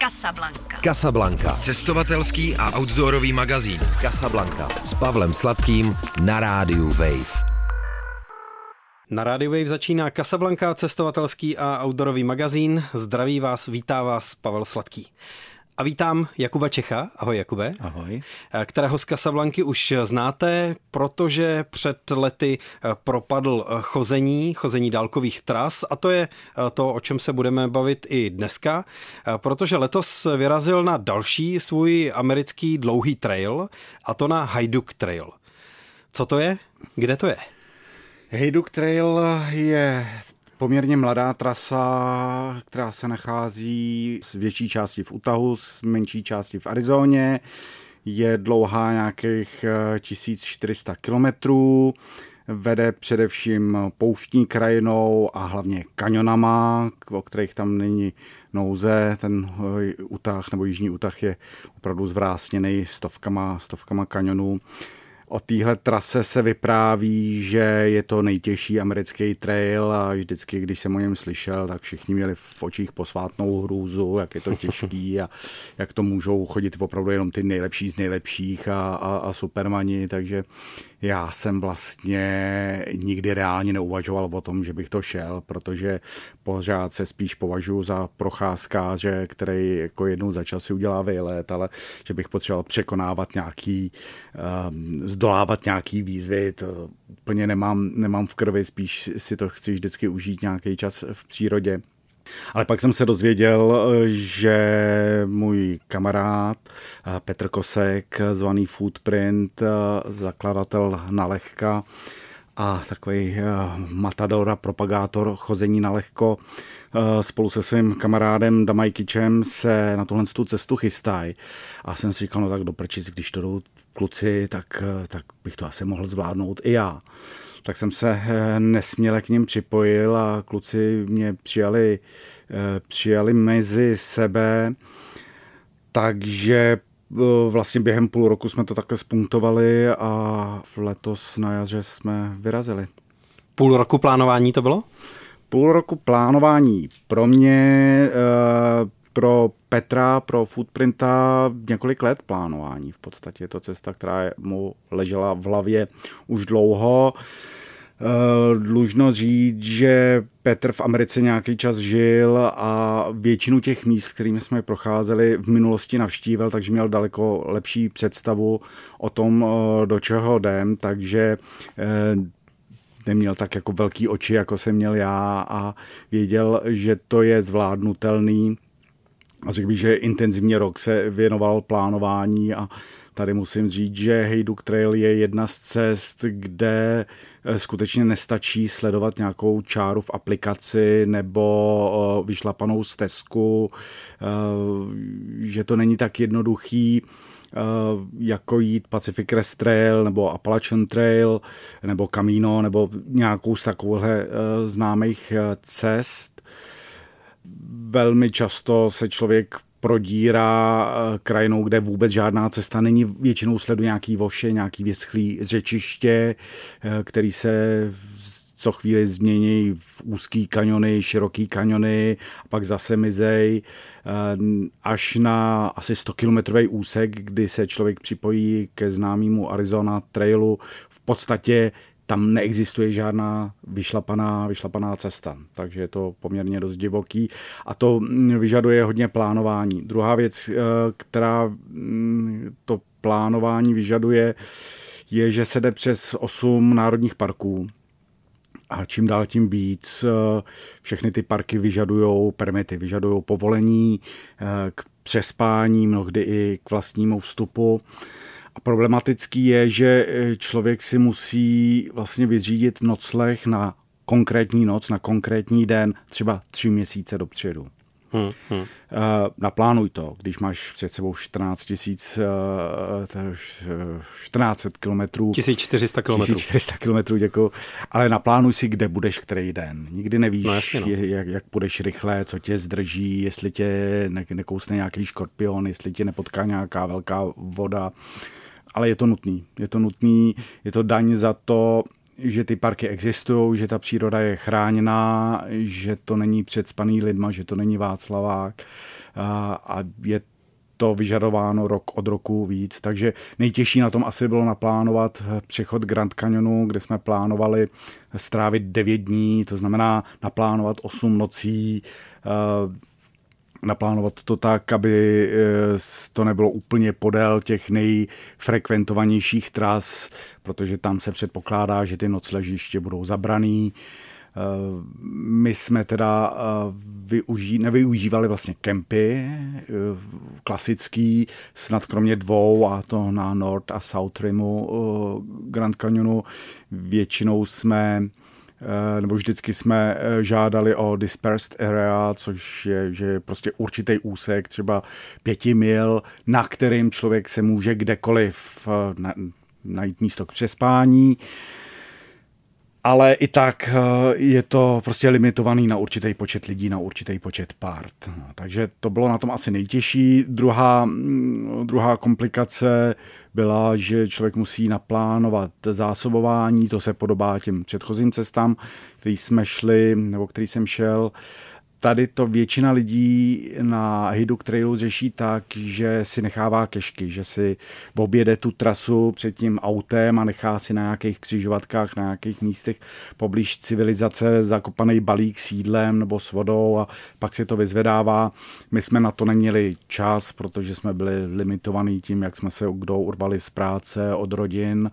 Casablanca. Casablanca. Cestovatelský a outdoorový magazín. Casablanca. S Pavlem Sladkým na rádiu Wave. Na Radio Wave začíná Casablanca, cestovatelský a outdoorový magazín. Zdraví vás, vítá vás Pavel Sladký. A vítám Jakuba Čecha. Ahoj Jakube. Ahoj. Kterého z Casablanky už znáte, protože před lety propadl chození, chození dálkových tras a to je to, o čem se budeme bavit i dneska, protože letos vyrazil na další svůj americký dlouhý trail a to na Hajduk Trail. Co to je? Kde to je? Hajduk Trail je poměrně mladá trasa, která se nachází z větší části v Utahu, z menší části v Arizóně. Je dlouhá nějakých 1400 kilometrů, vede především pouštní krajinou a hlavně kanionama, o kterých tam není nouze. Ten Utah nebo Jižní Utah je opravdu zvrásněný stovkama, stovkama kanionů. O téhle trase se vypráví, že je to nejtěžší americký trail a vždycky, když jsem o něm slyšel, tak všichni měli v očích posvátnou hrůzu, jak je to těžký a jak to můžou chodit opravdu jenom ty nejlepší z nejlepších a, a, a supermani, takže já jsem vlastně nikdy reálně neuvažoval o tom, že bych to šel, protože pořád se spíš považuji za procházkáře, který jako jednou za čas si udělá výlet, ale že bych potřeboval překonávat nějaký, um, zdolávat nějaký výzvy, to úplně nemám, nemám v krvi, spíš si to chci vždycky užít nějaký čas v přírodě. Ale pak jsem se dozvěděl, že můj kamarád eh, Petr Kosek, zvaný Footprint, eh, zakladatel Nalehka a takový eh, matador a propagátor chození na lehko, spolu se svým kamarádem Damajkičem se na tuhle tu cestu chystají. A jsem si říkal, no tak doprčit, když to jdou kluci, tak, tak bych to asi mohl zvládnout i já tak jsem se eh, nesměle k ním připojil a kluci mě přijali, eh, přijali mezi sebe, takže eh, vlastně během půl roku jsme to takhle spunktovali a letos na jaře jsme vyrazili. Půl roku plánování to bylo? Půl roku plánování pro mě, pro Petra, pro Footprinta několik let plánování. V podstatě je to cesta, která mu ležela v hlavě už dlouho. Eh, dlužno říct, že Petr v Americe nějaký čas žil a většinu těch míst, kterými jsme procházeli, v minulosti navštívil, takže měl daleko lepší představu o tom, eh, do čeho jdem, takže eh, neměl tak jako velký oči, jako jsem měl já a věděl, že to je zvládnutelný a řekl bych, že intenzivně rok se věnoval plánování a tady musím říct, že Hejduk Trail je jedna z cest, kde eh, skutečně nestačí sledovat nějakou čáru v aplikaci nebo eh, vyšlapanou stezku, eh, že to není tak jednoduchý jako jít Pacific Crest Trail nebo Appalachian Trail nebo Camino nebo nějakou z takovýchhle známých cest velmi často se člověk prodírá eh, krajinou, kde vůbec žádná cesta není. Většinou sledu nějaký voše, nějaký vyschlý řečiště, eh, který se co chvíli změní v úzký kaniony, široký kaniony, a pak zase mizej, eh, až na asi 100 kilometrový úsek, kdy se člověk připojí ke známému Arizona Trailu. V podstatě tam neexistuje žádná vyšlapaná, vyšlapaná cesta, takže je to poměrně dost divoký a to vyžaduje hodně plánování. Druhá věc, eh, která mm, to plánování vyžaduje, je, že se jde přes osm národních parků, a čím dál tím víc eh, všechny ty parky vyžadují permity, vyžadují povolení eh, k přespání, mnohdy i k vlastnímu vstupu. Problematický je, že eh, člověk si musí vlastně vyřídit nocleh na konkrétní noc, na konkrétní den, třeba tři měsíce dopředu. Hmm, hmm. Uh, naplánuj to, když máš před sebou 14 tisíc, uh, 1400 kilometrů. 1400 kilometrů. 1400 kilometrů, děkuji. Ale naplánuj si, kde budeš který den. Nikdy nevíš, no, jasně, no. jak, jak půjdeš rychle, co tě zdrží, jestli tě ne, nekousne nějaký škorpion, jestli tě nepotká nějaká velká voda ale je to nutný. Je to nutný, je to daň za to, že ty parky existují, že ta příroda je chráněná, že to není předspaný lidma, že to není Václavák a je to vyžadováno rok od roku víc, takže nejtěžší na tom asi bylo naplánovat přechod Grand Canyonu, kde jsme plánovali strávit 9 dní, to znamená naplánovat 8 nocí, naplánovat to tak, aby eh, to nebylo úplně podél těch nejfrekventovanějších tras, protože tam se předpokládá, že ty nocležiště budou zabraný. Eh, my jsme teda eh, využí, nevyužívali vlastně kempy klasický, snad kromě dvou, a to na North a South Rimu Grand Canyonu. Většinou jsme nebo vždycky jsme eh, žádali o dispersed area, což je že prostě určitý úsek, třeba pěti mil, na kterým člověk se může kdekoliv eh, najít místo k přespání ale i tak eh, je to prostě limitovaný na určitý počet lidí, na určitý počet part. Takže to bylo na tom asi nejtěžší. Druhá, mm, druhá komplikace byla, že člověk musí naplánovat zásobování, to se podobá těm předchozím cestám, který jsme šli, nebo který jsem šel tady to většina lidí na Hiduk Trailu řeší tak, že si nechává kešky, že si objede tu trasu před tím autem a nechá si na nějakých křižovatkách, na nějakých místech poblíž civilizace zakopaný balík s jídlem nebo s vodou a pak si to vyzvedává. My jsme na to neměli čas, protože jsme byli limitovaní tím, jak jsme se kdo urvali z práce, od rodin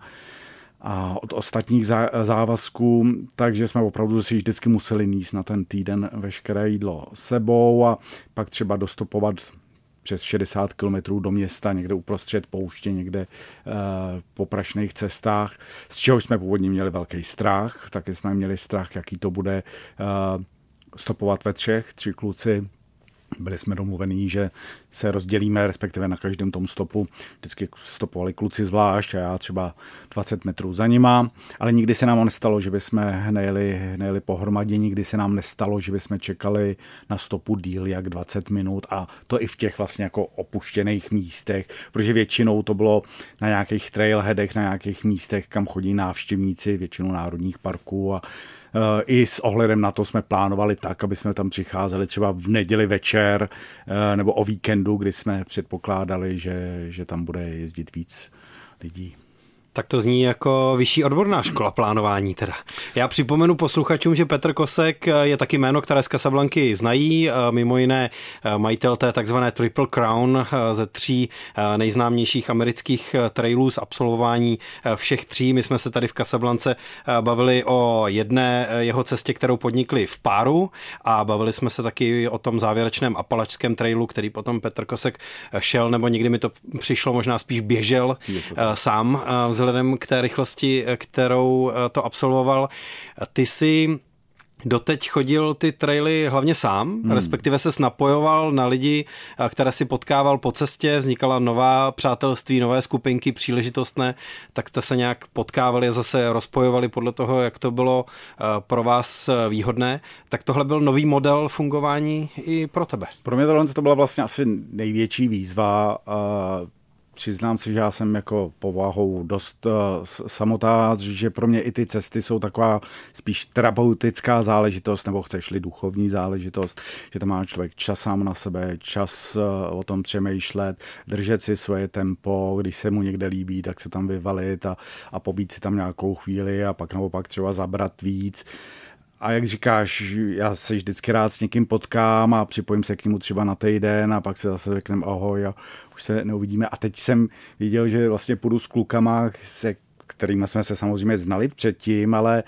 a od ostatních závazků, takže jsme opravdu si vždycky museli níst na ten týden veškeré jídlo sebou a pak třeba dostupovat přes 60 km do města, někde uprostřed pouště, někde uh, po prašných cestách, z čehož jsme původně měli velký strach, taky jsme měli strach, jaký to bude uh, stopovat ve třech, tři kluci byli jsme domluvení, že se rozdělíme, respektive na každém tom stopu. Vždycky stopovali kluci zvlášť a já třeba 20 metrů za nima, ale nikdy se nám nestalo, že bychom nejeli, nejeli pohromadě, nikdy se nám nestalo, že bychom čekali na stopu díl jak 20 minut. A to i v těch vlastně jako opuštěných místech, protože většinou to bylo na nějakých trailheadech, na nějakých místech, kam chodí návštěvníci, většinou národních parků a I s ohledem na to jsme plánovali tak, aby jsme tam přicházeli třeba v neděli večer eh, nebo o víkendu, kdy jsme předpokládali, že, že tam bude jezdit víc lidí. Tak to zní jako vyšší odborná škola plánování teda. Já připomenu posluchačům, že Petr Kosek je taky jméno, které z Casablanky znají, mimo jiné majitel té takzvané Triple Crown ze tří nejznámějších amerických trailů z absolvování všech tří. My jsme se tady v Casablance bavili o jedné jeho cestě, kterou podnikli v páru a bavili jsme se taky o tom závěrečném apalačském trailu, který potom Petr Kosek šel, nebo někdy mi to přišlo, možná spíš běžel sám vzhledem k té rychlosti, kterou eh, to absolvoval. Ty si Doteď chodil ty traily hlavně sám, hmm. respektive se napojoval na lidi, eh, které si potkával po cestě, vznikala nová přátelství, nové skupinky příležitostné, tak jste se nějak potkávali a zase rozpojovali podle toho, jak to bylo eh, pro vás výhodné. Tak tohle byl nový model fungování i pro tebe. Pro mě tohle to byla vlastně asi největší výzva přiznám si, že já jsem jako povahou dost uh, samotář, že pro mě i ty cesty jsou taková spíš terapeutická záležitost, nebo chceš-li duchovní záležitost, že tam má člověk čas sám na sebe, čas uh, o tom přemýšlet, držet si svoje tempo, když se mu někde líbí, tak se tam vyvalit a, a pobít si tam nějakou chvíli a pak naopak třeba zabrat víc. Uh, a jak říkáš, já se vždycky rád s někým potkám a připojím se k němu třeba na týden a pak se zase řekneme ahoj a už se neuvidíme. A teď jsem viděl, že vlastně půjdu s klukama, se kterými jsme se samozřejmě znali předtím, ale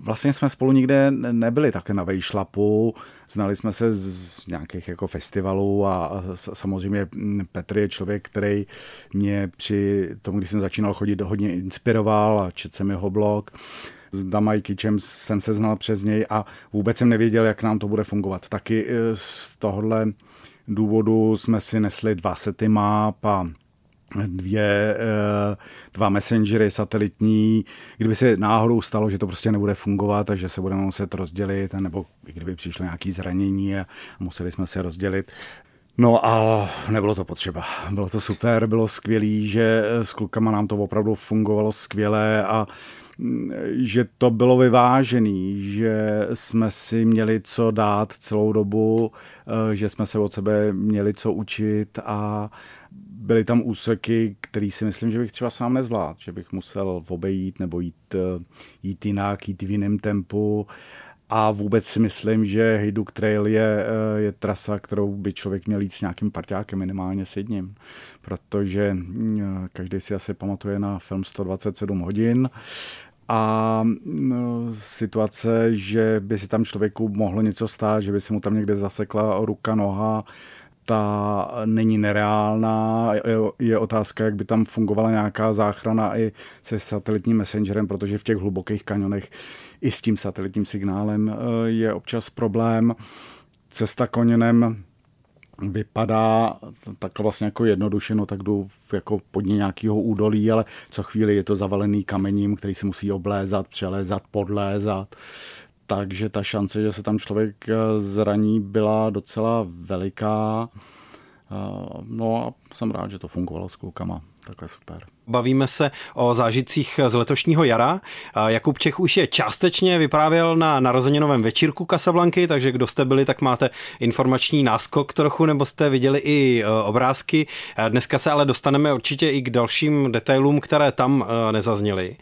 vlastně jsme spolu nikde nebyli takhle na vejšlapu. Znali jsme se z nějakých jako festivalů a samozřejmě Petr je člověk, který mě při tomu, když jsem začínal chodit, hodně inspiroval a četl jsem jeho blog s Damajkyčem jsem se znal přes něj a vůbec jsem nevěděl, jak nám to bude fungovat. Taky eh, z tohohle důvodu jsme si nesli dva sety map a dvě, eh, dva messengery satelitní, kdyby se náhodou stalo, že to prostě nebude fungovat a že se budeme muset rozdělit, nebo kdyby přišlo nějaké zranění a museli jsme se rozdělit, No a nebylo to potřeba. Bylo to super, bylo skvělý, že s klukama nám to opravdu fungovalo skvěle a mm, že to bylo vyvážený, že jsme si měli co dát celou dobu, eh, že jsme se od sebe měli co učit a byly tam úseky, který si myslím, že bych třeba sám nezvládl, že bych musel obejít nebo jít, eh, jít jinak, jít v jiném tempu a vůbec si myslím, že Hejduk Trail je, eh, je trasa, kterou by člověk měl jít s nějakým parťákem, minimálně s jedním. Protože mm, každý si asi pamatuje na film 127 hodin a situace, že by si tam člověku mohlo něco stát, že by se mu tam někde zasekla ruka, noha, ta není nereálná. Je otázka, jak by tam fungovala nějaká záchrana i se satelitním messengerem, protože v těch hlubokých kanionech i s tím satelitním signálem eh, je občas problém. Cesta koněnem vypadá takhle vlastně jako jednoduše, no tak jdu jako pod nějakého údolí, ale co chvíli je to zavalený kamením, který se musí oblézat, přelézat, podlézat takže ta šance, že se tam člověk eh, zraní, byla docela veliká. Eh, no a jsem rád, že to fungovalo s klukama. Takhle super. Bavíme se o zážitcích z letošního jara. Jakub Čech už je částečně vyprávěl na narozeninovém večírku Kasablanky, takže kdo jste byli, tak máte informační náskok trochu, nebo jste viděli i obrázky. Dneska se ale dostaneme určitě i k dalším detailům, které tam nezazněly.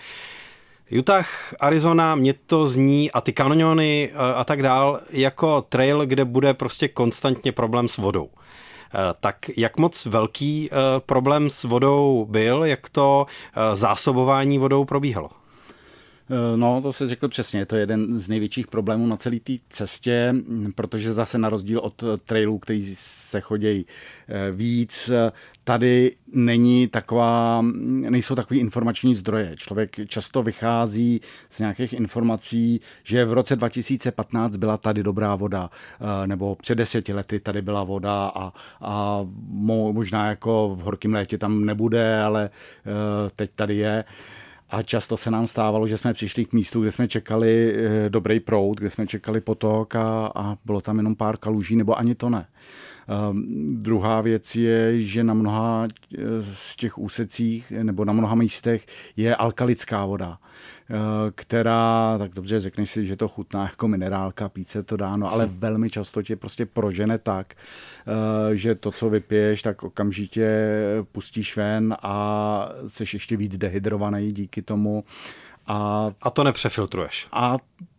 Utah, Arizona, mě to zní a ty kaniony eh, a tak dál jako trail, kde bude prostě konstantně problém s vodou. Eh, tak jak moc velký eh, problém s vodou byl, jak to zásobování vodou probíhalo? Eh, no, to se řekl přesně, je to jeden z největších problémů na celé té cestě, protože zase na rozdíl od eh, trailů, který se chodí eh, víc, tady není taková, nejsou takový informační zdroje. Člověk často vychází z nějakých informací, že v roce 2015 byla tady dobrá voda, nebo před deseti lety tady byla voda a, a možná jako v horkém létě tam nebude, ale teď tady je. A často se nám stávalo, že jsme přišli k místu, kde jsme čekali eh, dobrý proud, kde jsme čekali potok a, a bylo tam jenom pár kaluží, nebo ani to ne. Um, druhá věc je, že na mnoha eh, z těch úsecích nebo na mnoha místech je alkalická voda. Eh, která, tak dobře, řekneš si, že to chutná jako minerálka, píce to dáno, ale hmm. velmi často tě prostě prožene tak, eh, že to, co vypiješ, tak okamžitě pustíš ven a jsi ještě víc dehydrovaný díky tomu. A, a to nepřefiltruješ. A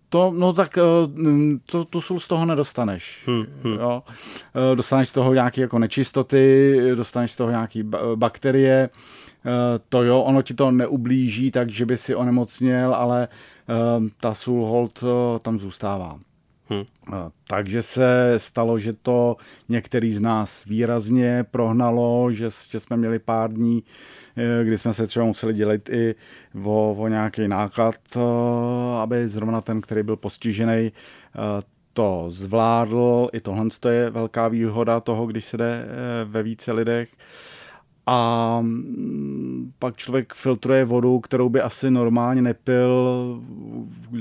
to, no tak eh, to, tu sůl z toho nedostaneš. Hmm, hmm. Jo? Dostaneš z toho nějaké jako nečistoty, dostaneš z toho nějaké bakterie, to jo, ono ti to neublíží, takže by si onemocněl, ale eh, ta sůl hold eh, tam zůstává. Hmm. Takže se stalo, že to některý z nás výrazně prohnalo, že, že jsme měli pár dní, kdy jsme se třeba museli dělit i o, o nějaký náklad, aby zrovna ten, který byl postižený, to zvládl. I tohle je velká výhoda toho, když se jde ve více lidech a mm, pak člověk filtruje vodu, kterou by asi normálně nepil.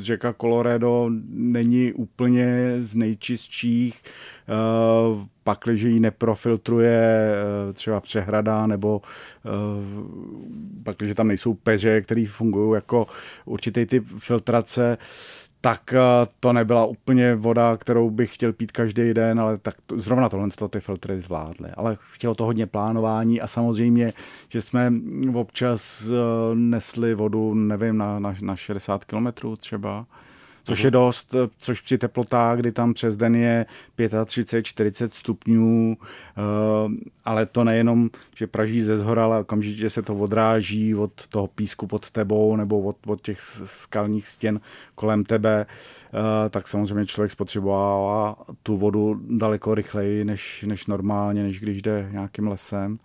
Řeka Colorado není úplně z nejčistších, eh, pak, když ji neprofiltruje eh, třeba přehrada, nebo eh, pak, když tam nejsou peře, které fungují jako určitý typ filtrace, tak eh, to nebyla úplně voda, kterou bych chtěl pít každý den, ale tak to, zrovna tohle to ty filtry zvládly. Ale chtělo to hodně plánování a samozřejmě, že jsme občas eh, nesli vodu, nevím, na, na, na 60 kilometrů třeba což je dost, což při teplotách, kdy tam přes den je 35, 40 stupňů, eh, ale to nejenom, že praží ze zhora, ale okamžitě se to odráží od toho písku pod tebou nebo od, od těch skalních stěn kolem tebe, eh, tak samozřejmě člověk spotřeboval tu vodu daleko rychleji než, než normálně, než když jde nějakým lesem.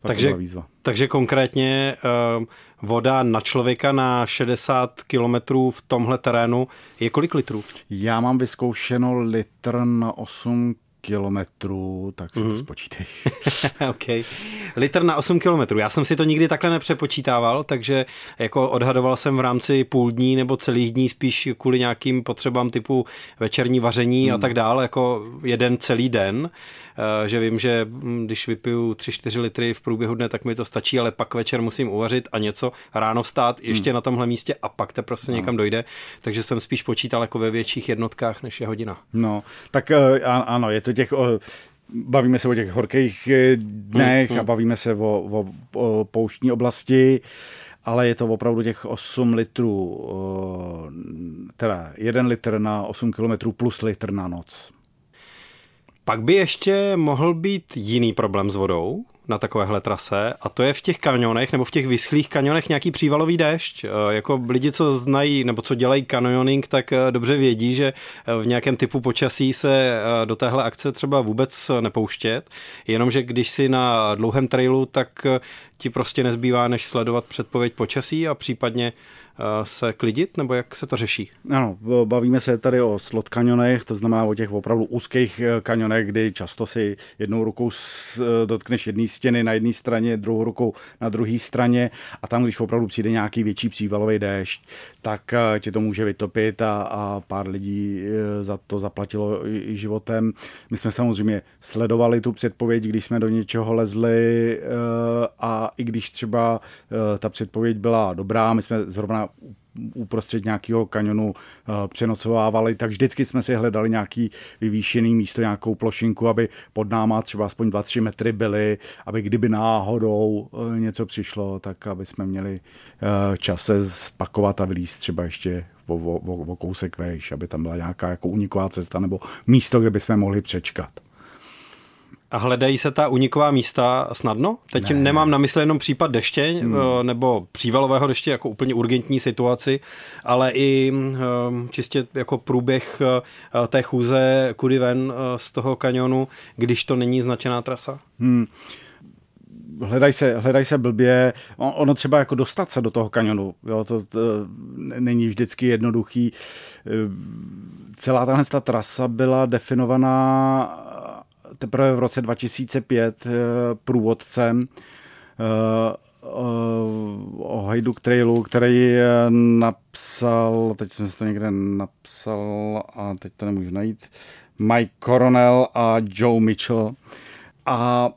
Takže, takže konkrétně uh, voda na člověka na 60 kilometrů v tomhle terénu je kolik litrů? Já mám vyzkoušeno litr na 8 kilometrů, tak si mm. to spočítej. OK. Litr na 8 kilometrů. Já jsem si to nikdy takhle nepřepočítával, takže jako odhadoval jsem v rámci půl dní nebo celých dní spíš kvůli nějakým potřebám typu večerní vaření mm. a hmm. tak dále, jako jeden celý den. Eh, že vím, že hm, když vypiju 3-4 litry v průběhu dne, tak mi to stačí, ale pak večer musím uvařit a něco ráno vstát ještě hmm. na tomhle místě a pak te prostě no. někam dojde. Takže jsem spíš počítal jako ve větších jednotkách, než je hodina. No, tak eh, ano, je to těch bavíme se o těch horkých eh, dnech hmm, hmm. a bavíme se o, o, o pouštní oblasti, ale je to opravdu těch 8 litrů, teda 1 litr na 8 kilometrů plus litr na noc. Pak by ještě mohl být jiný problém s vodou na takovéhle trase a to je v těch kanionech nebo v těch vyschlých kanionech nějaký přívalový déšť. E, jako lidi, co znají nebo co dělají kanioning, tak e, dobře vědí, že e, v nějakém typu počasí se do téhle akce třeba vůbec nepouštět, jenomže když si na dlouhém trailu, tak ti prostě nezbývá, než sledovat předpověď počasí a případně Eh, se klidit, nebo jak se to řeší? Ano, bavíme se tady o slot kanionech, to znamená o těch opravdu úzkých eh, kanionech, kdy často si jednou rukou eh, dotkneš jedné stěny na jedné straně, druhou rukou na druhé straně a tam, když opravdu přijde nějaký větší přívalový déšť, tak tě to může vytopit a, a pár lidí za to zaplatilo životem. My jsme samozřejmě sledovali tu předpověď, když jsme do něčeho lezli a i když třeba ta předpověď byla dobrá, my jsme zrovna uprostřed nějakého kanionu uh, přenocovávali, tak vždycky jsme si hledali nějaký vyvýšený místo, nějakou plošinku, aby pod náma třeba aspoň 2-3 metry byly, aby kdyby náhodou uh, něco přišlo, tak aby jsme měli čas se spakovat a vylíst třeba ještě o, o, o kousek vejš, aby tam byla nějaká jako uniková cesta nebo místo, kde bychom mohli přečkat. A hledají se ta uniková místa snadno? Teď ne. nemám na mysli jenom případ deště hmm. Eh, nebo přívalového deště jako úplně urgentní situaci, ale i eh, čistě jako průběh eh, té chůze kudy ven z toho kanionu, když to není značená trasa. Hmm hledaj se, hledaj se blbě, ono třeba jako dostat se do toho kanionu, jo, to, to není vždycky jednoduchý. Celá tahle ta trasa byla definovaná teprve v roce 2005 eh, průvodcem eh, o Hajduk Trailu, který napsal, teď jsem to někde napsal a teď to nemůžu najít, Mike Coronel a Joe Mitchell. A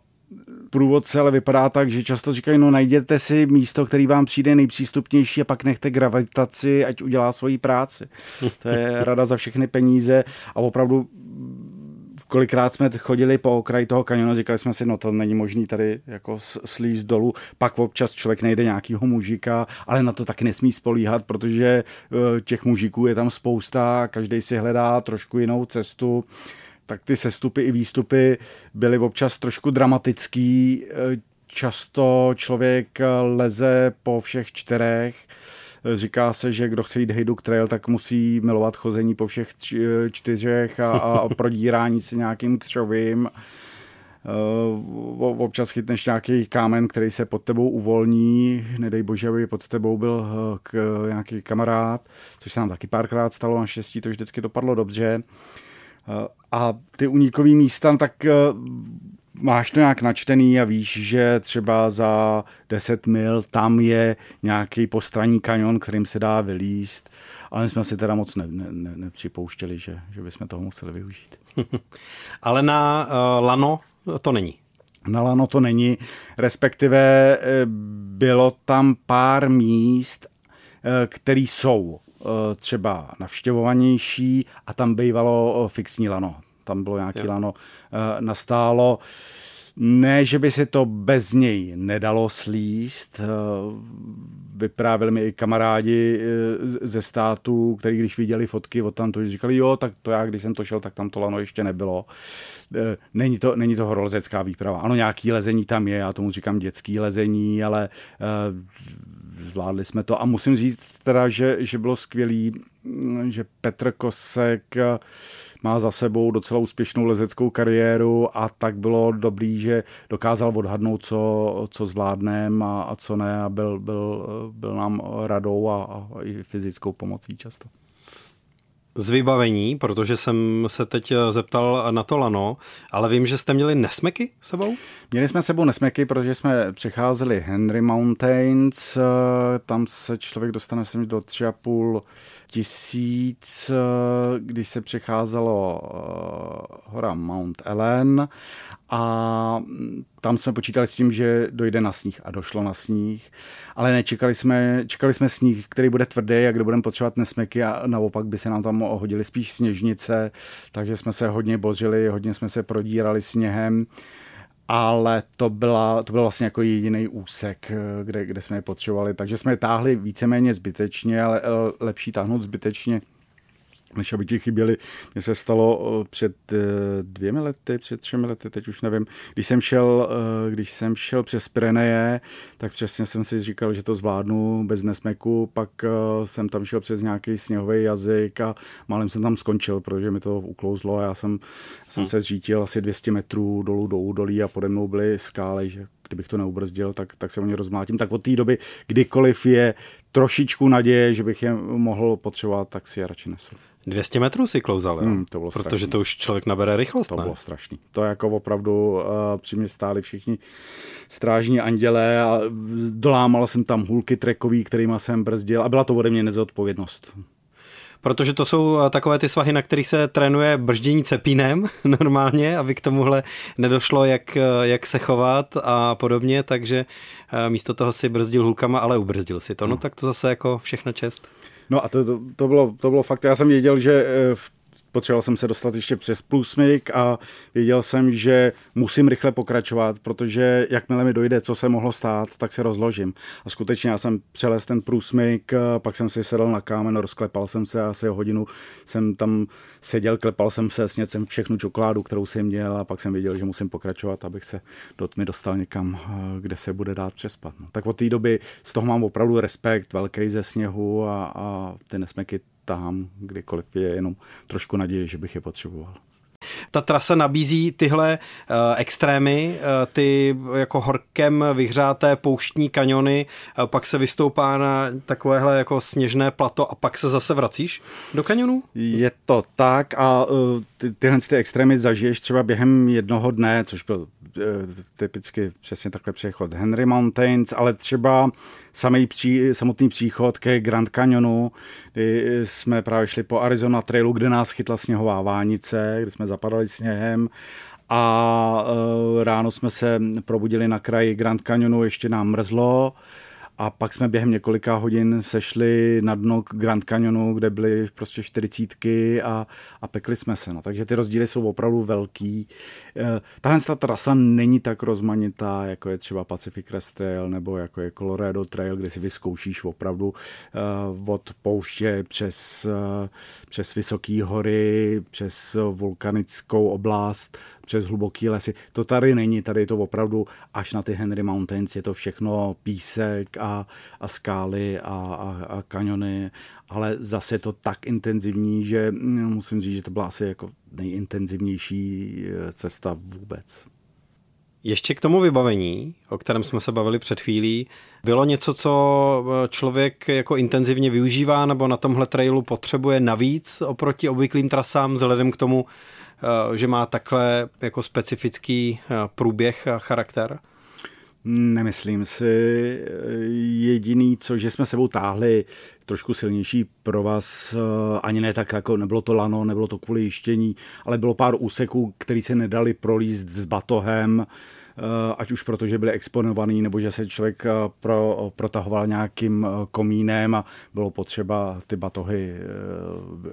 průvodce ale vypadá tak, že často říkají, no najděte si místo, který vám přijde nejpřístupnější a pak nechte gravitaci, ať udělá svoji práci. To je rada za všechny peníze a opravdu kolikrát jsme chodili po okraji toho kanionu, říkali jsme si, no to není možný tady jako slíz dolů, pak občas člověk nejde nějakýho mužika, ale na to taky nesmí spolíhat, protože eh, těch mužiků je tam spousta, každý si hledá trošku jinou cestu. Tak ty sestupy i výstupy byly občas trošku dramatický. Eh, často člověk leze po všech čtyřech Říká se, že kdo chce jít Hejduk Trail, tak musí milovat chození po všech čtyřech a, a prodírání si nějakým křovým. Uh, občas chytneš nějaký kámen, který se pod tebou uvolní, nedej bože, aby pod tebou byl uh, k, nějaký kamarád, což se nám taky párkrát stalo, naštěstí to vždycky dopadlo dobře. Uh, a ty unikový místa, tak máš to nějak načtený a víš, že třeba za 10 mil tam je nějaký postranní kanion, kterým se dá vylíst, ale my jsme si teda moc ne, ne, ne, nepřipouštěli, že, že bychom toho museli využít. ale na uh, Lano to není. Na Lano to není, respektive eh, bylo tam pár míst, eh, které jsou třeba navštěvovanější a tam bývalo fixní lano tam bylo nějaký jo. lano uh, nastálo. Ne, že by se to bez něj nedalo slíst. Eh, vyprávěli mi i kamarádi eh, ze státu, kteří když viděli fotky od tam, to říkali, jo, tak to já, když jsem to šel, tak tam to lano ještě nebylo. Není to, není to horolezecká výprava. Ano, nějaký lezení tam je, já tomu říkám dětský lezení, ale zvládli jsme to. A musím říct teda, že, že bylo skvělý, že Petr Kosek má za sebou docela úspěšnou lezeckou kariéru a tak bylo dobrý, že dokázal odhadnout, co, co zvládneme a, a co ne a byl, byl, byl nám radou a, a i fyzickou pomocí často. Z vybavení, protože jsem se teď zeptal na to lano, ale vím, že jste měli nesmeky sebou? Měli jsme sebou nesmeky, protože jsme přecházeli Henry Mountains, eh, tam se člověk dostane sem do 3,5 tisíc, eh, když se přecházelo eh, hora Mount Ellen a tam jsme počítali s tím, že dojde na sníh a došlo na sníh, ale nečekali jsme, čekali jsme sníh, který bude tvrdý a kde budeme potřebovat nesmeky a naopak by se nám tam hodili spíš sněžnice, takže jsme se hodně bořili, hodně jsme se prodírali sněhem ale to, byla, to byl vlastně jako jediný úsek, kde, kde jsme je potřebovali. Takže jsme je táhli víceméně zbytečně, ale lepší táhnout zbytečně než aby ti chyběli. Mně se stalo před eh, dvěmi lety, před třemi lety, teď už nevím, když jsem šel, eh, když jsem šel přes Pireneje, tak přesně jsem si říkal, že to zvládnu bez nesmeku, pak eh, jsem tam šel přes nějaký sněhový jazyk a málem jsem tam skončil, protože mi to uklouzlo a já jsem, hmm. jsem se zřítil asi 200 metrů dolů do údolí a pode mnou byly skály, že kdybych to neubrzdil, tak, tak se o ně rozmlátím. Tak od té doby, kdykoliv je trošičku naděje, že bych je mohl potřebovat, tak si je radši nesu. 200 metrů si klouzal, jo? Hmm, to bylo Protože strašný. to už člověk nabere rychlost, To ne? bylo strašný. To jako opravdu uh, při mě stáli všichni strážní andělé a dolámal jsem tam hulky trekový, kterými jsem brzdil a byla to ode mě nezodpovědnost protože to jsou eh, takové ty svahy, na kterých se trénuje brždění cepínem normálně, aby k tomuhle nedošlo, jak, eh, jak se chovat a podobně, takže místo toho si brzdil hulkama, ale ubrzdil si to. No, no tak to zase jako všechno čest. No a to, to, to, bylo, to bylo fakt, já jsem věděl, že eh, v potřeboval jsem se dostat ještě přes plusmik a věděl jsem, že musím rychle pokračovat, protože jakmile mi dojde, co se mohlo stát, tak se rozložím. A skutečně já jsem přelez ten průsmyk, pak jsem si sedl na kámen, rozklepal jsem se asi hodinu, jsem tam seděl, klepal jsem se, sněd jsem všechnu čokoládu, kterou jsem měl a pak jsem věděl, že musím pokračovat, abych se do tmy dostal někam, kde se bude dát přespat. No. Tak od té doby z toho mám opravdu respekt, velký ze sněhu a, a ty nesmeky tahám kdykoliv je jenom trošku naděje, že bych je potřeboval. Ta trasa nabízí tyhle uh, extrémy, uh, ty jako horkem vyhřáté pouštní kaniony, uh, pak se vystoupá na takovéhle jako sněžné plato a pak se zase vracíš do kanionu? Je to tak a ty, tyhle ty extrémy zažiješ třeba během jednoho dne, což byl typicky přesně takhle přechod Henry Mountains, ale třeba samý pří, samotný příchod ke Grand Canyonu, kdy jsme právě šli po Arizona Trailu, kde nás chytla sněhová vánice, kde jsme zapadali sněhem a uh, ráno jsme se probudili na kraji Grand Canyonu, ještě nám mrzlo, a pak jsme během několika hodin sešli na dno Grand Canyonu, kde byly prostě čtyřicítky a, a pekli jsme se. No. Takže ty rozdíly jsou opravdu velký. Eh, tahle ta trasa není tak rozmanitá, jako je třeba Pacific Crest Trail nebo jako je Colorado Trail, kde si vyzkoušíš opravdu uh, od pouště přes, přes vysoké hory, přes vulkanickou oblast, přes hluboký lesy. To tady není, tady je to opravdu až na ty Henry Mountains, je to všechno písek a, a skály a, a, a kaniony, ale zase je to tak intenzivní, že mm, musím říct, že to byla asi jako nejintenzivnější eh, cesta vůbec. Ještě k tomu vybavení, o kterém jsme se bavili před chvílí, bylo něco, co eh, člověk jako intenzivně využívá nebo na tomhle trailu potřebuje navíc oproti obvyklým trasám vzhledem k tomu, Eh, že má takhle jako specifický eh, průběh a charakter? Nemyslím si. Jediný, co, že jsme sebou táhli trošku silnější pro vás, ani ne tak jako nebylo to lano, nebylo to kvůli jištění, ale bylo pár úseků, který se nedali prolíst s batohem, ať už proto, že byly exponovaný, nebo že se člověk pro, protahoval nějakým komínem a bylo potřeba ty batohy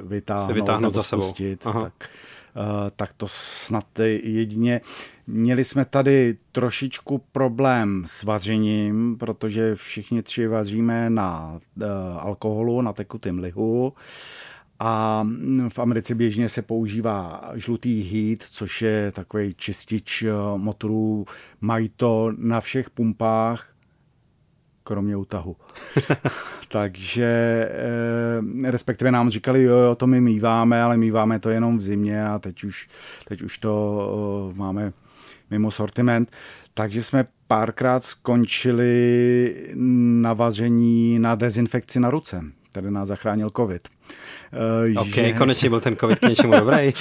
vytáhnout, vytáhnout za sebou. Spustit, tak Eh, tak to snad jedině. Měli jsme tady trošičku problém s vařením, protože všichni tři vaříme na eh, alkoholu, na tekutém lihu. A v Americe běžně se používá žlutý heat, což je takový čistič eh, motorů. Mají to na všech pumpách, kromě útahu. Takže eh, respektive nám říkali, jo, jo, to my míváme, ale míváme to jenom v zimě a teď už, teď už to eh, máme mimo sortiment. Takže jsme párkrát skončili na vaření na dezinfekci na ruce. Tady nás zachránil covid. Uh, OK, že... konečně byl ten covid k něčemu dobrý.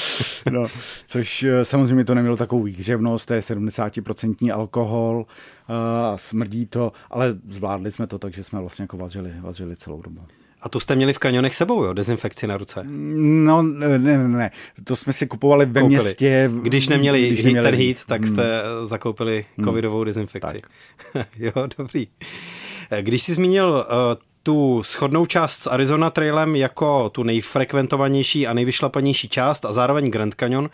no, což eh, samozřejmě to nemělo takovou výhřevnost, to je 70% alkohol uh, smrdí to, ale zvládli jsme to, takže jsme vlastně jako vařili, vařili celou dobu. A tu jste měli v kanionech sebou, jo? Dezinfekci na ruce? No, ne, ne, ne. To jsme si kupovali ve Koupili. městě. Když neměli když neměli... heater heat, tak jste hmm. zakoupili covidovou dezinfekci. jo, dobrý. Když jsi zmínil uh, tu schodnou část s Arizona Trailem jako tu nejfrekventovanější a nejvyšlapanější část a zároveň Grand Canyon,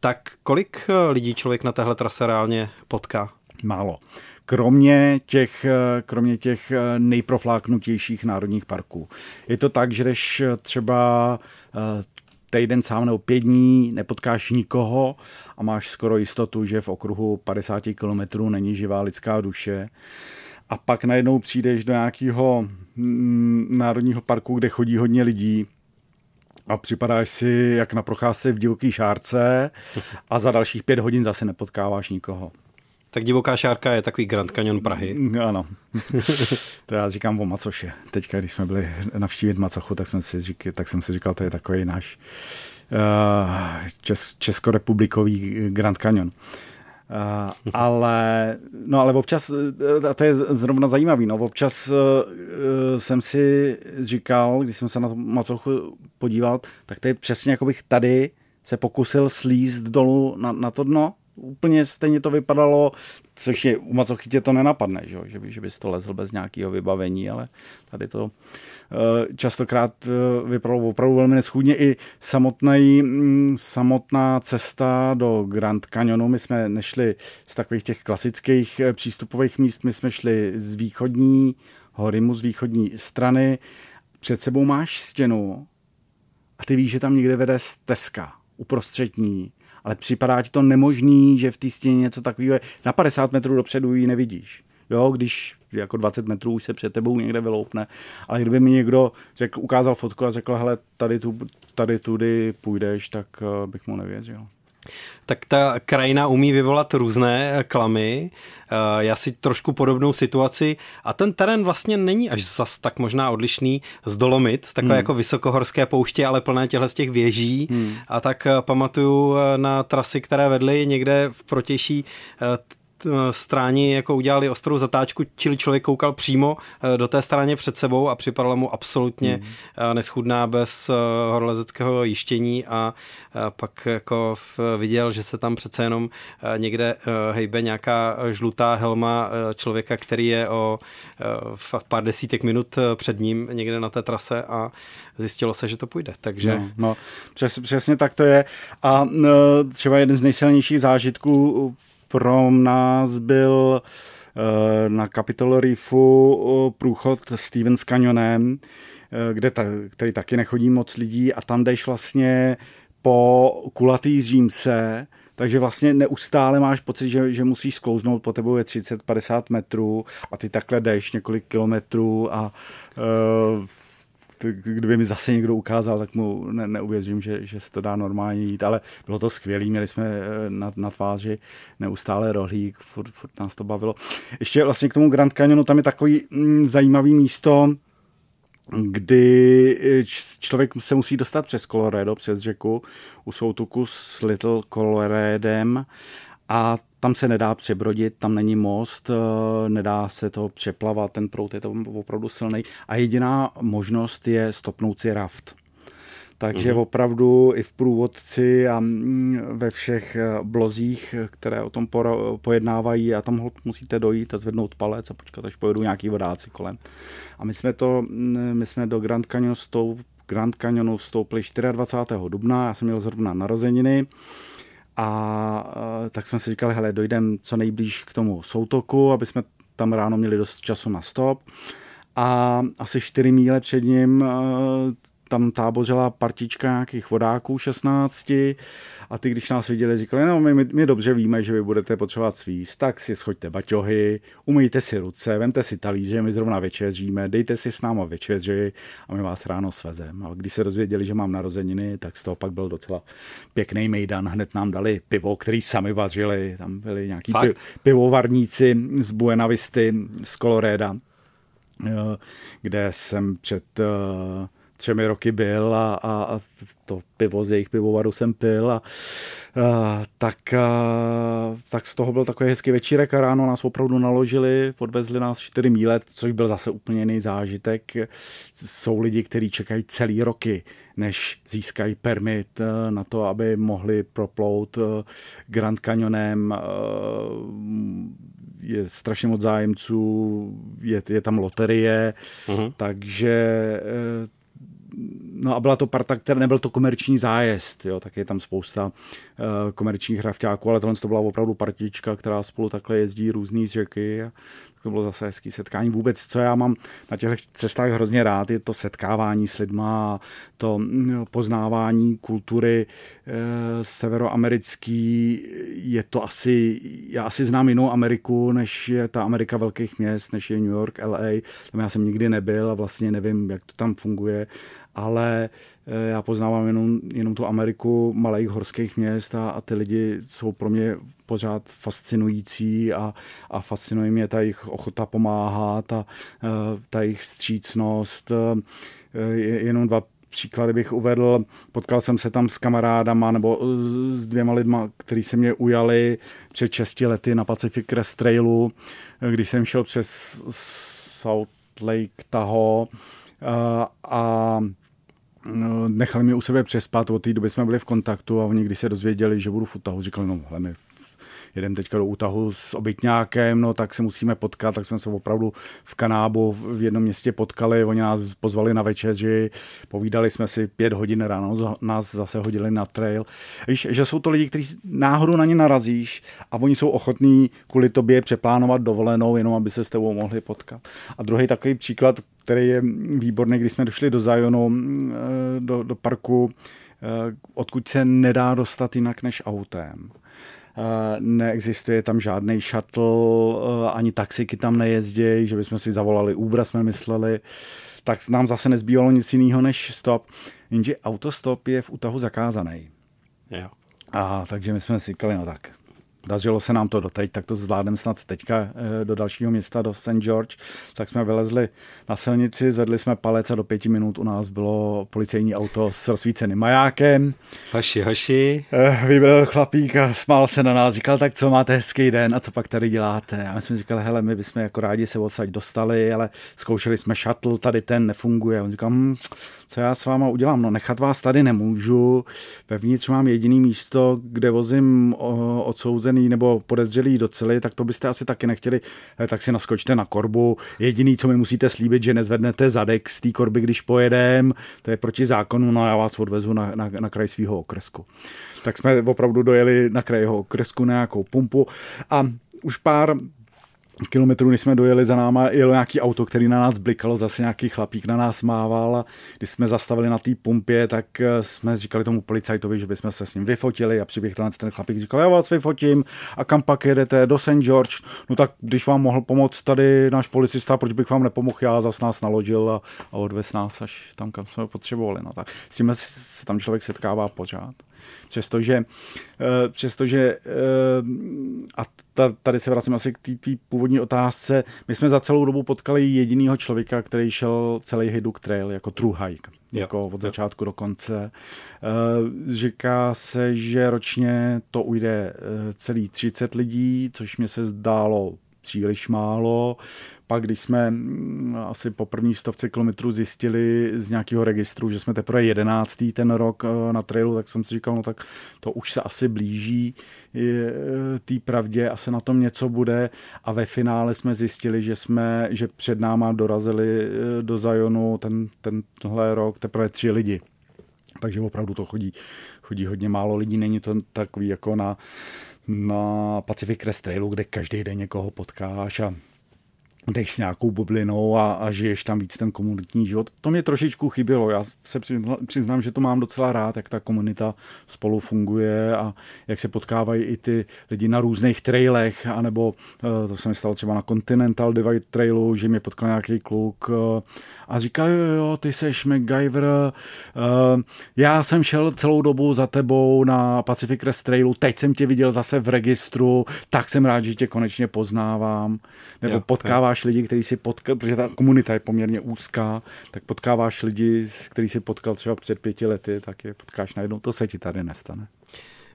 tak kolik eh, lidí člověk na téhle trase reálně potká? Málo. Kromě těch, eh, kromě těch nejprofláknutějších národních parků. Je to tak, že jdeš třeba týden sám nebo pět dní nepotkáš nikoho a máš skoro jistotu, že v okruhu 50 kilometrů není živá lidská duše a pak najednou přijdeš do nějakého mm, národního parku, kde chodí hodně lidí a připadáš si jak na procházce v divoké šárce a za dalších pět hodin zase nepotkáváš nikoho. Tak divoká šárka je takový Grand Canyon Prahy. Mm, ano. to já říkám o Macoše. Teďka, když jsme byli navštívit Macochu, tak, jsme si říkali, tak jsem si říkal, to je takový náš uh, čes, českorepublikový Grand Canyon. Uh, ale, no ale občas, a to je zrovna zajímavý, no občas uh, jsem si říkal, když jsem se na to Macochu podíval, tak to je přesně jako bych tady se pokusil slízt dolů na, na to dno, úplně stejně to vypadalo, což je u macochy tě to nenapadne, že, že, by, že bys to lezl bez nějakého vybavení, ale tady to eh, častokrát eh, vypadalo opravdu velmi neschůdně. I samotný, mm, samotná cesta do Grand Canyonu, my jsme nešli z takových těch klasických eh, přístupových míst, my jsme šli z východní horimu, z východní strany, před sebou máš stěnu a ty víš, že tam někde vede stezka uprostřední ale připadá ti to nemožný, že v té stěně něco takového je. Na 50 metrů dopředu ji nevidíš. Jo, když jako 20 metrů už se před tebou někde vyloupne. Ale kdyby mi někdo řekl, ukázal fotku a řekl, hele, tady, tu, tady tudy půjdeš, tak uh, bych mu nevěřil. Tak ta krajina umí vyvolat různé eh, klamy. Eh, já si trošku podobnou situaci a ten terén vlastně není až zas tak možná odlišný z Dolomit, z takové hmm. jako vysokohorské pouště, ale plné těchto z těch věží. Hmm. A tak pamatuju na trasy, které vedly někde v protější stráni jako udělali ostrou zatáčku, čili člověk koukal přímo eh, do té stráně před sebou a připadala mu absolutně mm. neschudná bez eh, horolezeckého jištění a pak jako viděl, že se tam přece jenom někde hejbe nějaká žlutá helma člověka, který je o pár desítek minut před ním někde na té trase a zjistilo se, že to půjde. Takže... No, no přes, přesně tak to je. A třeba jeden z nejsilnějších zážitků pro nás byl eh, na Capitol Reefu eh, průchod Steven s Canyonem, eh, kde ta, který taky nechodí moc lidí a tam jdeš vlastně po kulatý římse, takže vlastně neustále máš pocit, že, že musíš sklouznout, po tebou je 30-50 metrů a ty takhle jdeš několik kilometrů a uh, kdyby mi zase někdo ukázal, tak mu ne, neuvěřím, že, že se to dá normálně jít, ale bylo to skvělé, měli jsme eh, na, na tváři neustále rohlík, furt, furt nás to bavilo. Ještě vlastně k tomu Grand Canyonu, tam je takový mm, zajímavý místo, kdy eh, člověk se musí dostat přes Colorado, přes řeku, u soutuku s Little Coloradem a tam se nedá přebrodit, tam není most, eh, nedá se to přeplavat, ten prout je to opravdu silný a jediná možnost je stopnout si raft. Takže mm-hmm. opravdu i v průvodci a mm, ve všech eh, blozích, které o tom pojednávají a tam musíte dojít a zvednout palec a počkat, až pojedu nějaký vodáci kolem. A my jsme to, mm, my jsme do Grand Canyon stoup, Grand Canyonu vstoupili 24. dubna, já jsem měl zrovna narozeniny a tak jsme si říkali, hele, dojdeme co nejblíž k tomu soutoku, aby jsme tam ráno měli dost času na stop. A asi čtyři míle před ním tam tábořila partička nějakých vodáků 16 a ty, když nás viděli, říkali, no my, my dobře víme, že vy budete potřebovat svíst, tak si schoďte baťohy, umýjte si ruce, vemte si talíře, my zrovna večeříme, dejte si s náma večeři a my vás ráno svezeme. A když se dozvěděli, že mám narozeniny, tak z toho pak byl docela pěkný mejdan. Hned nám dali pivo, který sami vařili, tam byli nějaký pivovarníci z Buena Visty, z Coloreda kde jsem před třemi roky byl a, a, a to pivo z jejich pivovaru jsem pil a, a tak, a, tak z toho byl takový hezký večírek a ráno nás opravdu naložili, odvezli nás čtyři míle, což byl zase úplně jiný zážitek. Jsou lidi, kteří čekají celý roky, než získají permit e, na to, aby mohli proplout e, Grand Canyonem. E, je strašně moc zájemců, je, je tam loterie, uh-huh. takže no a byla to parta, která nebyl to komerční zájezd, jo, tak je tam spousta uh, komerčních hravťáků, ale tohle to byla opravdu partička, která spolu takhle jezdí různý řeky a to bylo zase hezký setkání. Vůbec, co já mám na těch cestách hrozně rád, je to setkávání s lidma, to mm, poznávání kultury e, severoamerický. Je to asi, já asi znám jinou Ameriku, než je ta Amerika velkých měst, než je New York, LA. Tam já jsem nikdy nebyl a vlastně nevím, jak to tam funguje, ale Eh, já poznávám jenom, jenom tu Ameriku malých horských měst a, a ty lidi jsou pro mě pořád fascinující a, a fascinuje mě ta jejich ochota pomáhat a eh, ta jejich vstřícnost. Eh, jenom dva příklady bych uvedl. Potkal jsem se tam s kamarádama nebo s dvěma lidma, kteří se mě ujali před 6 lety na Pacific Crest Trailu, když jsem šel přes South Lake Tahoe a, a nechali mě u sebe přespat, od té doby jsme byli v kontaktu a oni, když se dozvěděli, že budu v útahu, říkali, no hele, my jedem teďka do útahu s obytňákem, no tak se musíme potkat, tak jsme se opravdu v Kanábu v jednom městě potkali, oni nás pozvali na večeři, povídali jsme si pět hodin ráno, nás zase hodili na trail. Víš, že jsou to lidi, kteří náhodou na ně narazíš a oni jsou ochotní kvůli tobě přeplánovat dovolenou, jenom aby se s tebou mohli potkat. A druhý takový příklad, který je výborný, když jsme došli do Zajonu, eh, do, do parku, eh, odkud se nedá dostat jinak než autem. Eh, neexistuje tam žádný shuttle, ani taxiky tam nejezdí, že bychom si zavolali Uber, jsme mysleli, tak nám zase nezbývalo nic jiného než stop. Jenže autostop je v útahu zakázaný. Jo. A takže my jsme si říkali, no tak, Dařilo se nám to doteď, tak to zvládneme snad teďka eh, do dalšího města, do St. George. Tak jsme vylezli na silnici, zvedli jsme palec a do pěti minut u nás bylo policejní auto s rozsvíceným majákem. Hoši, hoši. Eh, vybil chlapík a smál se na nás, říkal, tak co máte hezký den a co pak tady děláte? A my jsme říkali, hele, my bychom jako rádi se odsaď dostali, ale zkoušeli jsme shuttle, tady ten nefunguje. A on říkal, hm, co já s váma udělám? No nechat vás tady nemůžu. Vevnitř mám jediný místo, kde vozím odsouzený nebo podezřelý do cely, tak to byste asi taky nechtěli, tak si naskočte na korbu. Jediný, co mi musíte slíbit, že nezvednete zadek z té korby, když pojedem, to je proti zákonu, no já vás odvezu na, na, na kraj svého okresku. Tak jsme opravdu dojeli na kraj jeho okresku na nějakou pumpu a už pár kilometrů, než jsme dojeli za náma, jelo nějaký auto, který na nás blikalo, zase nějaký chlapík na nás mával. A když jsme zastavili na té pumpě, tak eh, jsme říkali tomu policajtovi, že bychom se s ním vyfotili a přiběh ten chlapík říkal, já vás vyfotím. A kam pak jedete, do St. George, no tak když vám mohl pomoct tady náš policista, proč bych vám nepomohl, já zas nás naložil a, a odvez nás až tam, kam jsme potřebovali, no tak s tím se tam člověk setkává pořád. Přestože, eh, přestože eh, a tady se vracím asi k té původní otázce, my jsme za celou dobu potkali jedinýho člověka, který šel celý Hajduk Trail jako true hike. Jo. Jako od začátku do konce. Eh, říká se, že ročně to ujde celý 30 lidí, což mě se zdálo příliš málo. Pak, když jsme mm, asi po první stovce kilometrů zjistili z nějakého registru, že jsme teprve jedenáctý ten rok eh, na trailu, tak jsem si říkal, no tak to už se asi blíží eh, té pravdě, asi na tom něco bude a ve finále jsme zjistili, že jsme, že před náma dorazili eh, do Zajonu ten, tenhle rok teprve tři lidi. Takže opravdu to chodí, chodí hodně málo lidí, není to takový jako na, na Pacific Crest Trailu, kde každý den někoho potkáš a jdeš s nějakou bublinou a, a žiješ tam víc ten komunitní život. To mě trošičku chybělo. Já se přiznám, že to mám docela rád, jak ta komunita spolu funguje a jak se potkávají i ty lidi na různých trailech, anebo eh, to se mi stalo třeba na Continental Divide Trailu, že mě potkal nějaký kluk eh, a říkal, jo, jo, ty seš MacGyver, eh, já jsem šel celou dobu za tebou na Pacific Crest Trailu, teď jsem tě viděl zase v registru, tak jsem rád, že tě konečně poznávám. Nebo jo, potkáváš potkáváš lidi, kteří si potkal, protože ta komunita je poměrně úzká, tak potkáváš lidi, který si potkal třeba před pěti lety, tak je potkáš najednou, to se ti tady nestane.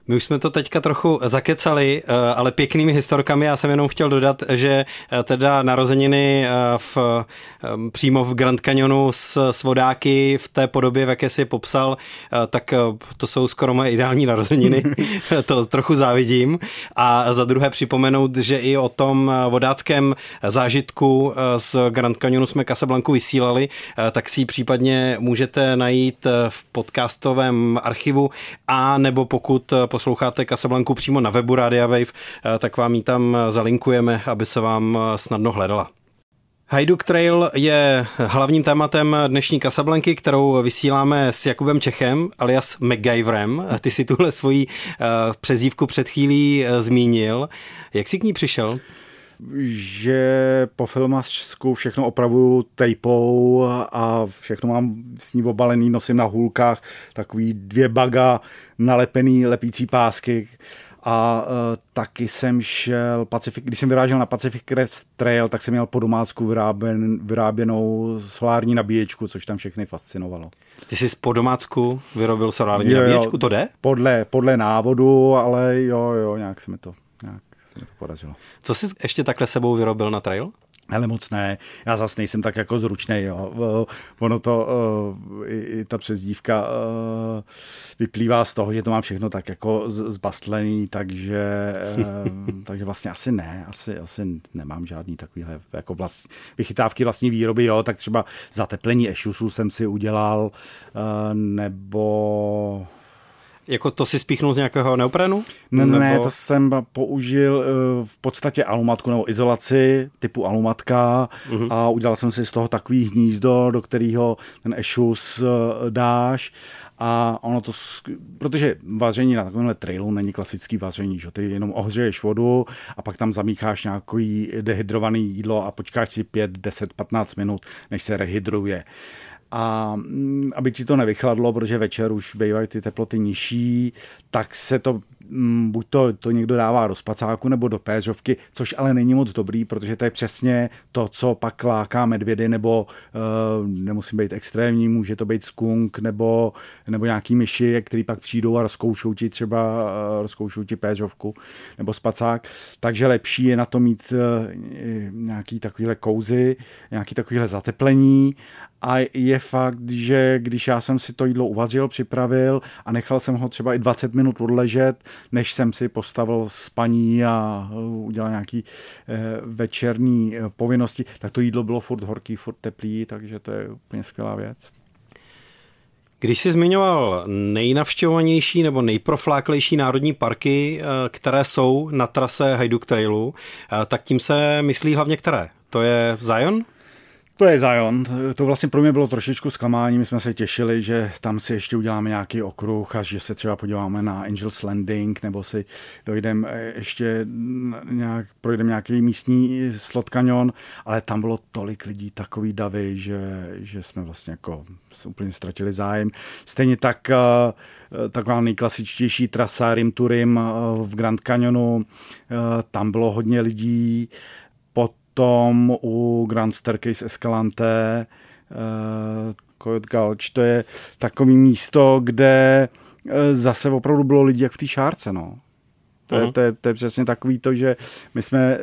My už jsme to teďka trochu zakecali, eh, ale pěknými historkami. Já jsem jenom chtěl dodat, že eh, teda narozeniny eh, v, přímo v Grand Canyonu s, s vodáky v té podobě, v jaké si popsal, tak to jsou skoro moje ideální narozeniny. to trochu závidím. A za druhé připomenout, že i o tom vodáckém zážitku z Grand Canyonu jsme Casablanku vysílali, tak si ji případně můžete najít v podcastovém archivu a nebo pokud posloucháte Casablanku přímo na webu Radia Wave, eh, tak vám ji tam zalinkujeme, aby se vám eh, snadno hledala. Hajduk Trail je hlavním tématem dnešní Casablanky, kterou vysíláme s Jakubem Čechem, alias MacGyverem. Ty si tuhle svoji eh, přezívku před chvílí zmínil. Jak jsi k ní přišel? Že po filmařsku všechno opravuju tejpou a všechno mám s ní obalený, nosím na hůlkách takový dvě baga nalepený lepící pásky a uh, taky jsem šel, Pacific, když jsem vyrážel na Pacific Crest Trail, tak jsem měl po domácku vyráběn, vyráběnou solární nabíječku, což tam všechny fascinovalo. Ty jsi po domácku vyrobil solární jo, nabíječku, to jde? Podle, podle návodu, ale jo, jo, nějak se mi to, nějak se mi to podařilo. Co jsi ještě takhle sebou vyrobil na trail? Ale moc ne, já zase nejsem tak jako zručný. Jo. Ono to, i, i ta přezdívka vyplývá z toho, že to mám všechno tak jako zbastlený, takže, takže vlastně asi ne, asi, asi nemám žádný takovýhle jako vlast, vychytávky vlastní výroby, jo, tak třeba zateplení ešusu jsem si udělal, nebo jako to si spíchnul z nějakého neoprenu? Ne, nebo... ne, to jsem použil eh, v podstatě alumatku nebo izolaci typu alumatka uh-huh. a udělal jsem si z toho takový hnízdo, do kterého ten ešus eh, dáš a ono to, protože vaření na takovémhle trailu není klasický vaření, že ty jenom ohřeješ vodu a pak tam zamícháš nějaký dehydrovaný jídlo a počkáš si 5, 10, 15 minut, než se rehydruje. Uh, a mm, aby ti to nevychladlo, protože večer už bývají ty teploty nižší, tak se to mm, buď to, to někdo dává do spacáku nebo do péřovky, což ale není moc dobrý, protože to je přesně to, co pak láká medvědy, nebo uh, nemusí být extrémní, může to být skunk nebo, nebo nějaký myši, který pak přijdou a rozkoušou ti třeba uh, rozkoušou ti péřovku nebo spacák. Takže lepší je na to mít uh, nějaký takovýhle kouzy, nějaký takovýhle zateplení a je fakt, že když já jsem si to jídlo uvařil, připravil a nechal jsem ho třeba i 20 minut odležet, než jsem si postavil spaní a uh, udělal nějaký eh, večerní eh, povinnosti, tak to jídlo bylo furt horký, furt teplý, takže to je úplně skvělá věc. Když jsi zmiňoval nejnavštěvovanější nebo nejprofláklejší národní parky, které jsou na trase Hajduk Trailu, tak tím se myslí hlavně které? To je Zion? To je Zion. To vlastně pro mě bylo trošičku zklamání. My jsme se těšili, že tam si ještě uděláme nějaký okruh a že se třeba podíváme na Angels Landing nebo si dojdeme eh, ještě nějak, projdeme nějaký místní slot kanion, ale tam bylo tolik lidí, takový davy, že, že jsme vlastně jako úplně ztratili zájem. Stejně tak uh, taková nejklasičtější trasa Rim to Rim uh, v Grand Canyonu, tam bylo hodně lidí, potom u Grand Staircase Escalante uh, Coyote Gulch, to je takový místo, kde uh, zase opravdu bylo lidi jak v té šárce, no. To, uh-huh. je, to, je, to je přesně takový to, že my jsme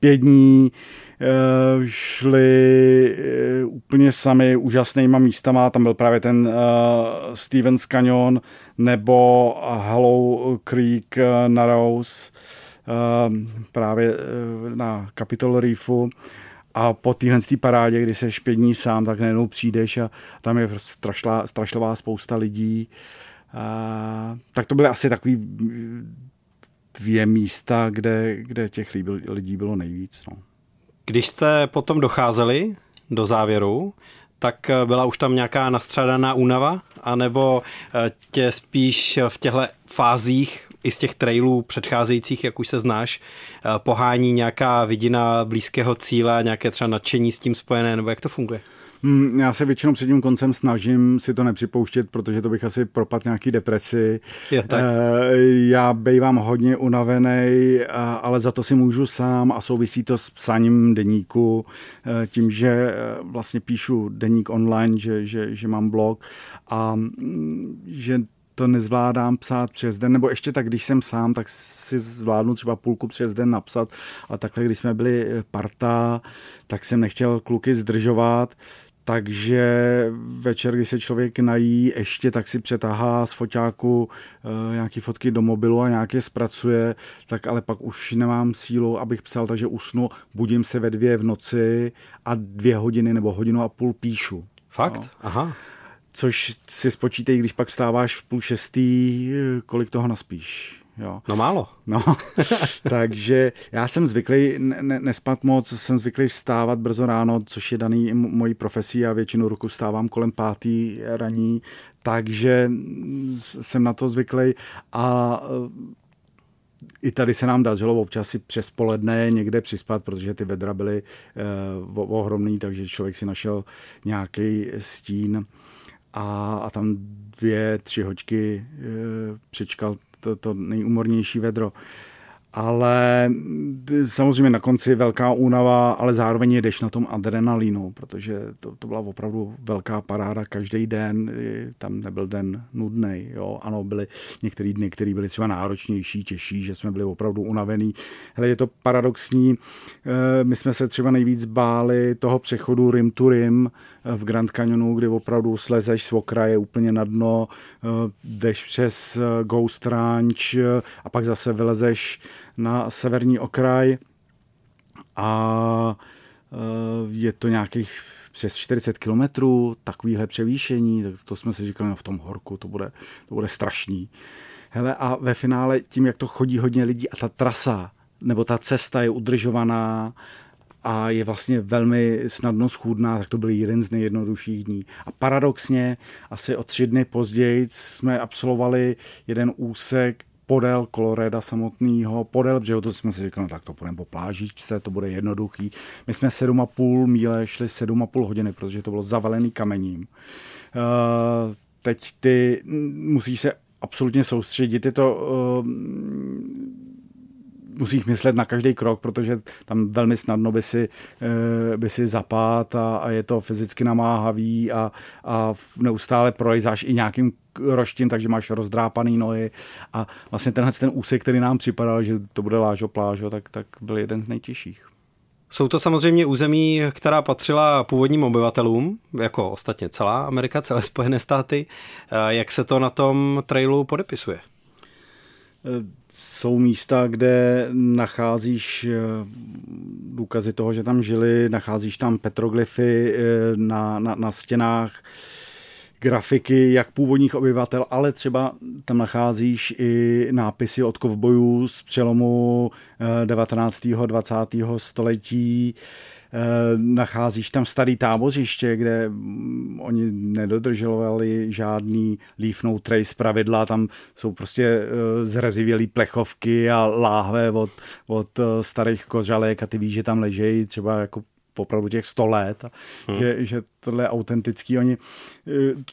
pět dní uh, šli uh, úplně sami úžasnýma místama, tam byl právě ten uh, Stevens Canyon nebo Hollow Creek uh, Narrows, Ehm, právě eh, na Capitol Reefu a po téhle parádě, kdy se pět dní sám, tak najednou přijdeš a tam je strašlá, strašlová spousta lidí. A, tak to byly asi takový dvě místa, kde, kde těch lidí bylo nejvíc. No. Když jste potom docházeli do závěru, tak eh, byla už tam nějaká nastřadaná únava, anebo eh, tě spíš v těchto fázích i z těch trailů předcházejících, jak už se znáš, eh, pohání nějaká vidina blízkého cíle, nějaké třeba nadšení s tím spojené, nebo jak to funguje? Mm, já se většinou před tím koncem snažím si to nepřipouštět, protože to bych asi propadl nějaký depresi. Je tak. Já bývám hodně unavený, ale za to si můžu sám a souvisí to s psaním deníku, tím, že vlastně píšu deník online, že, že, že mám blog a mm, že to nezvládám psát přes den, nebo ještě tak, když jsem sám, tak si zvládnu třeba půlku přes den napsat, a takhle, když jsme byli parta, tak jsem nechtěl kluky zdržovat, takže večer, když se člověk nají ještě, tak si přetahá z foťáku e, nějaké fotky do mobilu a nějaké zpracuje, tak ale pak už nemám sílu, abych psal, takže usnu, budím se ve dvě v noci a dvě hodiny nebo hodinu a půl píšu. Fakt? No. Aha což si spočítej, když pak vstáváš v půl šestý, kolik toho naspíš. Jo. No málo. No, takže já jsem zvyklý ne, nespat moc, jsem zvyklý vstávat brzo ráno, což je daný mojí profesí a většinu roku vstávám kolem pátý raní, takže jsem na to zvyklý a i tady se nám dařilo občas si přes poledne někde přispat, protože ty vedra byly uh, ohromný, takže člověk si našel nějaký stín a, a tam dvě, tři hoďky e, přečkal to, to nejumornější vedro ale samozřejmě na konci velká únava, ale zároveň jedeš na tom adrenalínu, protože to, to byla opravdu velká paráda každý den, tam nebyl den nudný. Ano, byly některé dny, které byly třeba náročnější, těžší, že jsme byli opravdu unavený. Hele, je to paradoxní, eh, my jsme se třeba nejvíc báli toho přechodu rim to rim eh, v Grand Canyonu, kdy opravdu slezeš z okraje úplně na dno, eh, jdeš přes Ghost Ranch a pak zase vylezeš na severní okraj a e, je to nějakých přes 40 kilometrů, takovýhle převýšení, to jsme si říkali, no v tom horku to bude, to bude strašný. Hele, a ve finále tím, jak to chodí hodně lidí a ta trasa, nebo ta cesta je udržovaná a je vlastně velmi snadno schůdná, tak to byl jeden z nejjednodušších dní. A paradoxně, asi o tři dny později jsme absolvovali jeden úsek podél Koloreda samotného, podél břehu, to jsme si říkali, no tak to půjdeme po plážičce, to bude jednoduchý. My jsme 7,5 míle šli 7,5 hodiny, protože to bylo zavalený kamením. Uh, teď ty musíš se absolutně soustředit, je to uh, musíš myslet na každý krok, protože tam velmi snadno by si, eh, by si zapát a, a je to fyzicky namáhavý a, a neustále prolejzáš i nějakým roštím, takže máš rozdrápaný nohy a vlastně tenhle ten úsek, který nám připadal, že to bude lážo plážo, tak, tak byl jeden z nejtěžších. Jsou to samozřejmě území, která patřila původním obyvatelům, jako ostatně celá Amerika, celé Spojené státy. Eh, jak se to na tom trailu podepisuje? Jsou místa, kde nacházíš eh, důkazy toho, že tam žili, nacházíš tam petroglyfy eh, na, na, na stěnách, grafiky jak původních obyvatel, ale třeba tam nacházíš i nápisy od kovbojů z přelomu 19. Eh, 20. století, nacházíš tam starý tábořiště, kde mm, oni nedodržovali žádný leaf no trace pravidla, tam jsou prostě eh, zrezivělý plechovky a láhve od, od eh, starých kořalek a ty víš, že tam ležejí třeba jako opravdu těch 100 let, a hmm. že, že tohle je autentický. Oni,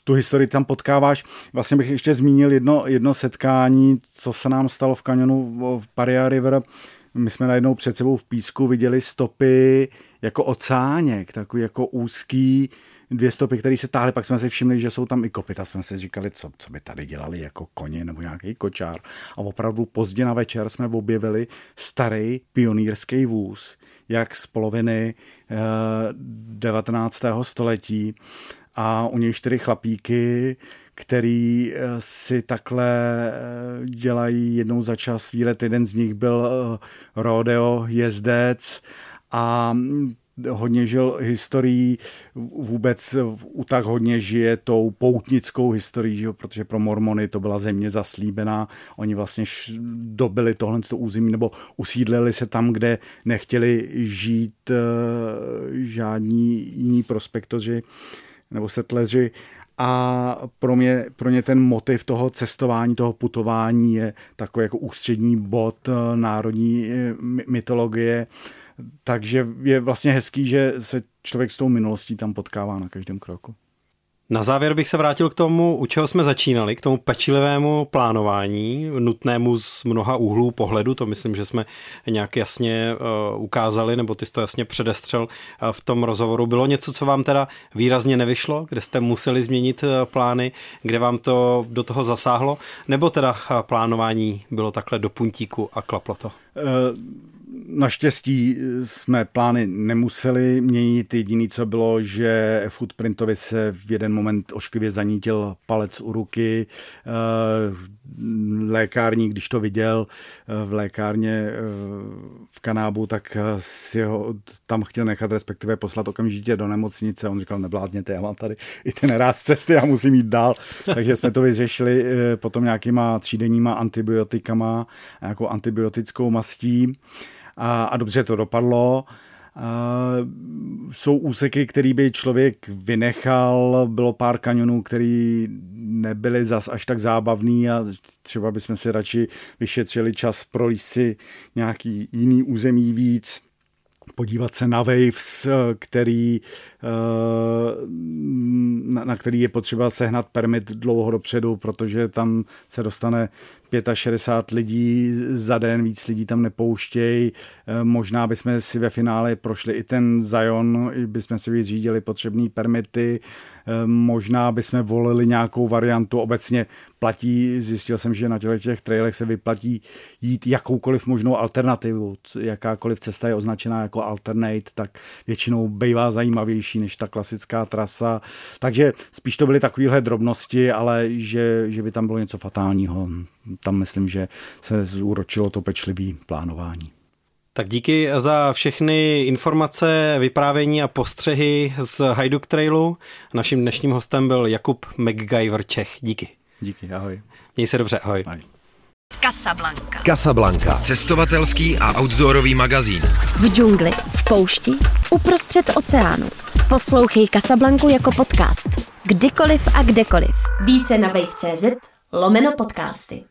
tu historii tam potkáváš. Vlastně bych ještě zmínil jedno, jedno setkání, co se nám stalo v kanionu v Paria River. My jsme najednou před sebou v písku viděli stopy jako ocáněk, takový jako úzký dvě stopy, které se táhly, pak jsme si všimli, že jsou tam i kopita, jsme si říkali, co, co by tady dělali jako koně nebo nějaký kočár. A opravdu pozdě na večer jsme objevili starý pionýrský vůz, jak z poloviny eh, 19. století a u něj čtyři chlapíky, který eh, si takhle eh, dělají jednou za čas výlet. Jeden z nich byl eh, rodeo jezdec a mm, hodně žil historií, vůbec u tak hodně žije tou poutnickou historií, že? protože pro mormony to byla země zaslíbená, oni vlastně dobili tohle to území nebo usídlili se tam, kde nechtěli žít uh, žádní jiní prospektoři nebo setleři a pro mě, pro mě ten motiv toho cestování, toho putování je takový jako ústřední bod eh, národní mytologie takže je vlastně hezký, že se člověk s tou minulostí tam potkává na každém kroku. Na závěr bych se vrátil k tomu, u čeho jsme začínali, k tomu pečlivému plánování, nutnému z mnoha úhlů pohledu, to myslím, že jsme nějak jasně uh, ukázali, nebo ty jsi to jasně předestřel uh, v tom rozhovoru. Bylo něco, co vám teda výrazně nevyšlo, kde jste museli změnit uh, plány, kde vám to do toho zasáhlo, nebo teda plánování bylo takhle do puntíku a klaplo to? Naštěstí jsme plány nemuseli měnit. Jediné, co bylo, že Footprintovi se v jeden moment ošklivě zanítil palec u ruky. Eh, lékárník, když to viděl eh, v lékárně eh, v Kanábu, tak si ho tam chtěl nechat, respektive poslat okamžitě do nemocnice. On říkal, neblázněte, já mám tady i ten ráz cesty, já musím jít dál. Takže jsme to vyřešili potom nějakýma třídenníma antibiotikama, nějakou antibiotickou mastí a, a dobře to dopadlo. Uh, jsou úseky, který by člověk vynechal, bylo pár kanionů, který nebyly zas až tak zábavný a třeba bychom si radši vyšetřili čas pro si nějaký jiný území víc podívat se na Waves, který, na který je potřeba sehnat permit dlouho dopředu, protože tam se dostane 65 lidí za den, víc lidí tam nepouštějí. Eh, možná bychom si ve finále prošli i ten Zion, bychom si vyřídili potřebné permity, eh, možná bychom volili nějakou variantu. Obecně platí, zjistil jsem, že na těch, těch trailech se vyplatí jít jakoukoliv možnou alternativu. Jakákoliv cesta je označená jako alternate, tak většinou bývá zajímavější než ta klasická trasa. Takže spíš to byly takovéhle drobnosti, ale že, že by tam bylo něco fatálního tam myslím, že se zúročilo to pečlivé plánování. Tak díky za všechny informace, vyprávění a postřehy z Hajduk Trailu. Naším dnešním hostem byl Jakub McGyver Čech. Díky. Díky, ahoj. Měj se dobře, ahoj. ahoj. Casablanca. Casablanca. Cestovatelský a outdoorový magazín. V džungli, v poušti, uprostřed oceánu. Poslouchej Casablanku jako podcast. Kdykoliv a kdekoliv. Více na wave.cz lomeno podcasty.